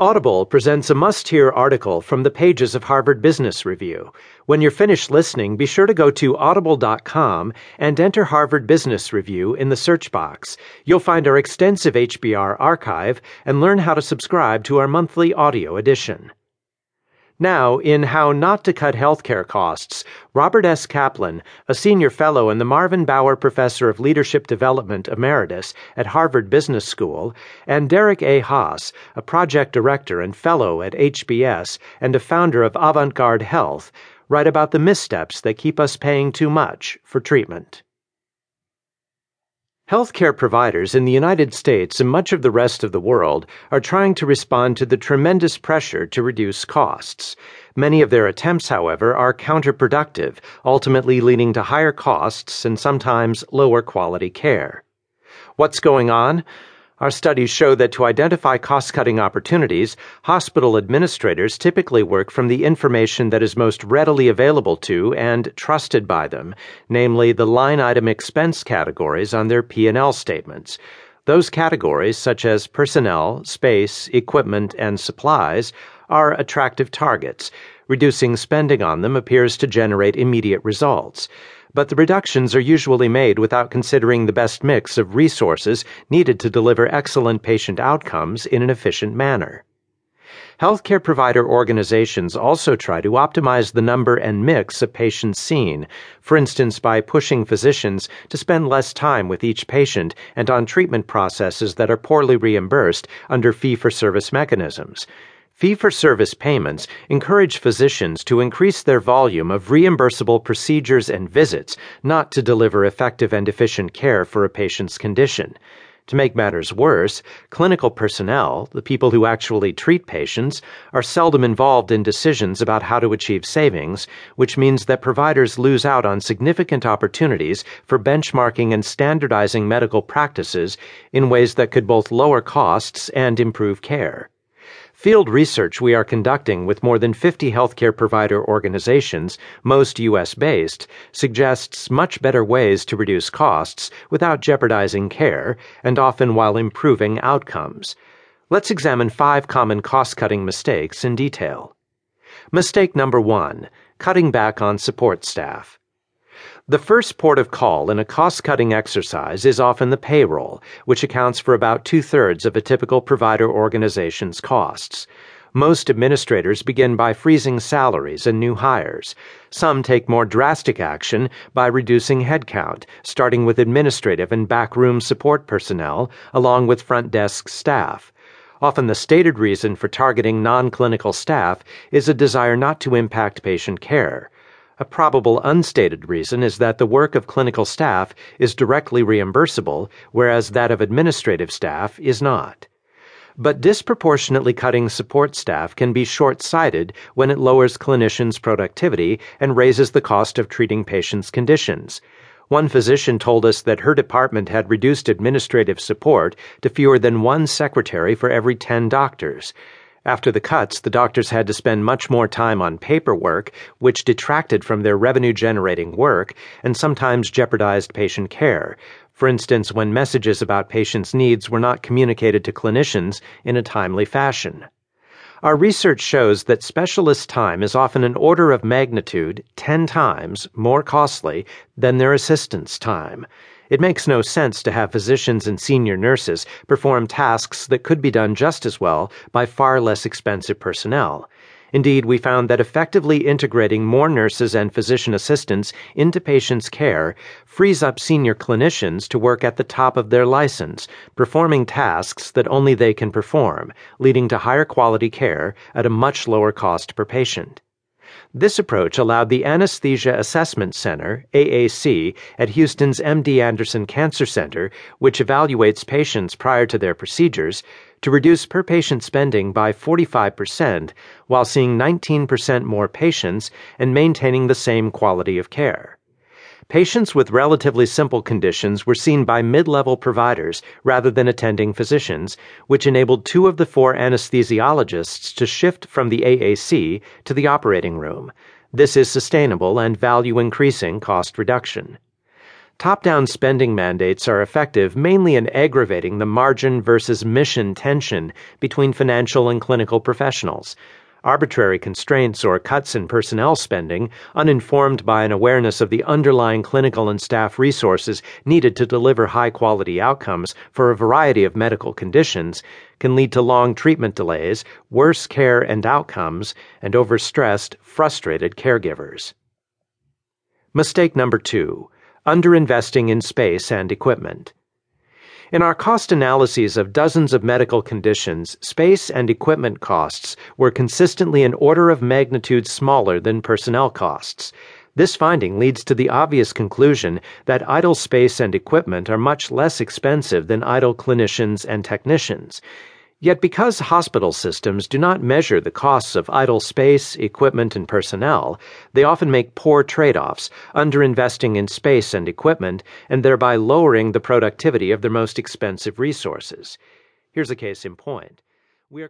Audible presents a must hear article from the pages of Harvard Business Review. When you're finished listening, be sure to go to audible.com and enter Harvard Business Review in the search box. You'll find our extensive HBR archive and learn how to subscribe to our monthly audio edition. Now, in How Not to Cut Healthcare Costs, Robert S. Kaplan, a senior fellow and the Marvin Bower Professor of Leadership Development Emeritus at Harvard Business School, and Derek A. Haas, a project director and fellow at HBS and a founder of Avant Garde Health, write about the missteps that keep us paying too much for treatment. Healthcare providers in the United States and much of the rest of the world are trying to respond to the tremendous pressure to reduce costs. Many of their attempts, however, are counterproductive, ultimately leading to higher costs and sometimes lower quality care. What's going on? Our studies show that to identify cost cutting opportunities, hospital administrators typically work from the information that is most readily available to and trusted by them, namely the line item expense categories on their P&L statements. Those categories, such as personnel, space, equipment, and supplies, are attractive targets. Reducing spending on them appears to generate immediate results but the reductions are usually made without considering the best mix of resources needed to deliver excellent patient outcomes in an efficient manner. Healthcare provider organizations also try to optimize the number and mix of patients seen, for instance, by pushing physicians to spend less time with each patient and on treatment processes that are poorly reimbursed under fee for service mechanisms. Fee for service payments encourage physicians to increase their volume of reimbursable procedures and visits, not to deliver effective and efficient care for a patient's condition. To make matters worse, clinical personnel, the people who actually treat patients, are seldom involved in decisions about how to achieve savings, which means that providers lose out on significant opportunities for benchmarking and standardizing medical practices in ways that could both lower costs and improve care. Field research we are conducting with more than 50 healthcare provider organizations, most U.S. based, suggests much better ways to reduce costs without jeopardizing care and often while improving outcomes. Let's examine five common cost cutting mistakes in detail. Mistake number one cutting back on support staff. The first port of call in a cost cutting exercise is often the payroll, which accounts for about two thirds of a typical provider organization's costs. Most administrators begin by freezing salaries and new hires. Some take more drastic action by reducing headcount, starting with administrative and backroom support personnel, along with front desk staff. Often the stated reason for targeting non clinical staff is a desire not to impact patient care. A probable unstated reason is that the work of clinical staff is directly reimbursable, whereas that of administrative staff is not. But disproportionately cutting support staff can be short sighted when it lowers clinicians' productivity and raises the cost of treating patients' conditions. One physician told us that her department had reduced administrative support to fewer than one secretary for every 10 doctors. After the cuts, the doctors had to spend much more time on paperwork, which detracted from their revenue generating work and sometimes jeopardized patient care. For instance, when messages about patients' needs were not communicated to clinicians in a timely fashion. Our research shows that specialist time is often an order of magnitude 10 times more costly than their assistant's time. It makes no sense to have physicians and senior nurses perform tasks that could be done just as well by far less expensive personnel. Indeed, we found that effectively integrating more nurses and physician assistants into patients' care frees up senior clinicians to work at the top of their license, performing tasks that only they can perform, leading to higher quality care at a much lower cost per patient. This approach allowed the Anesthesia Assessment Center, AAC, at Houston's MD Anderson Cancer Center, which evaluates patients prior to their procedures, to reduce per patient spending by 45% while seeing 19% more patients and maintaining the same quality of care. Patients with relatively simple conditions were seen by mid level providers rather than attending physicians, which enabled two of the four anesthesiologists to shift from the AAC to the operating room. This is sustainable and value increasing cost reduction. Top down spending mandates are effective mainly in aggravating the margin versus mission tension between financial and clinical professionals. Arbitrary constraints or cuts in personnel spending, uninformed by an awareness of the underlying clinical and staff resources needed to deliver high quality outcomes for a variety of medical conditions, can lead to long treatment delays, worse care and outcomes, and overstressed, frustrated caregivers. Mistake number two underinvesting in space and equipment. In our cost analyses of dozens of medical conditions, space and equipment costs were consistently an order of magnitude smaller than personnel costs. This finding leads to the obvious conclusion that idle space and equipment are much less expensive than idle clinicians and technicians. Yet, because hospital systems do not measure the costs of idle space, equipment, and personnel, they often make poor trade offs, underinvesting in space and equipment, and thereby lowering the productivity of their most expensive resources. Here's a case in point. We are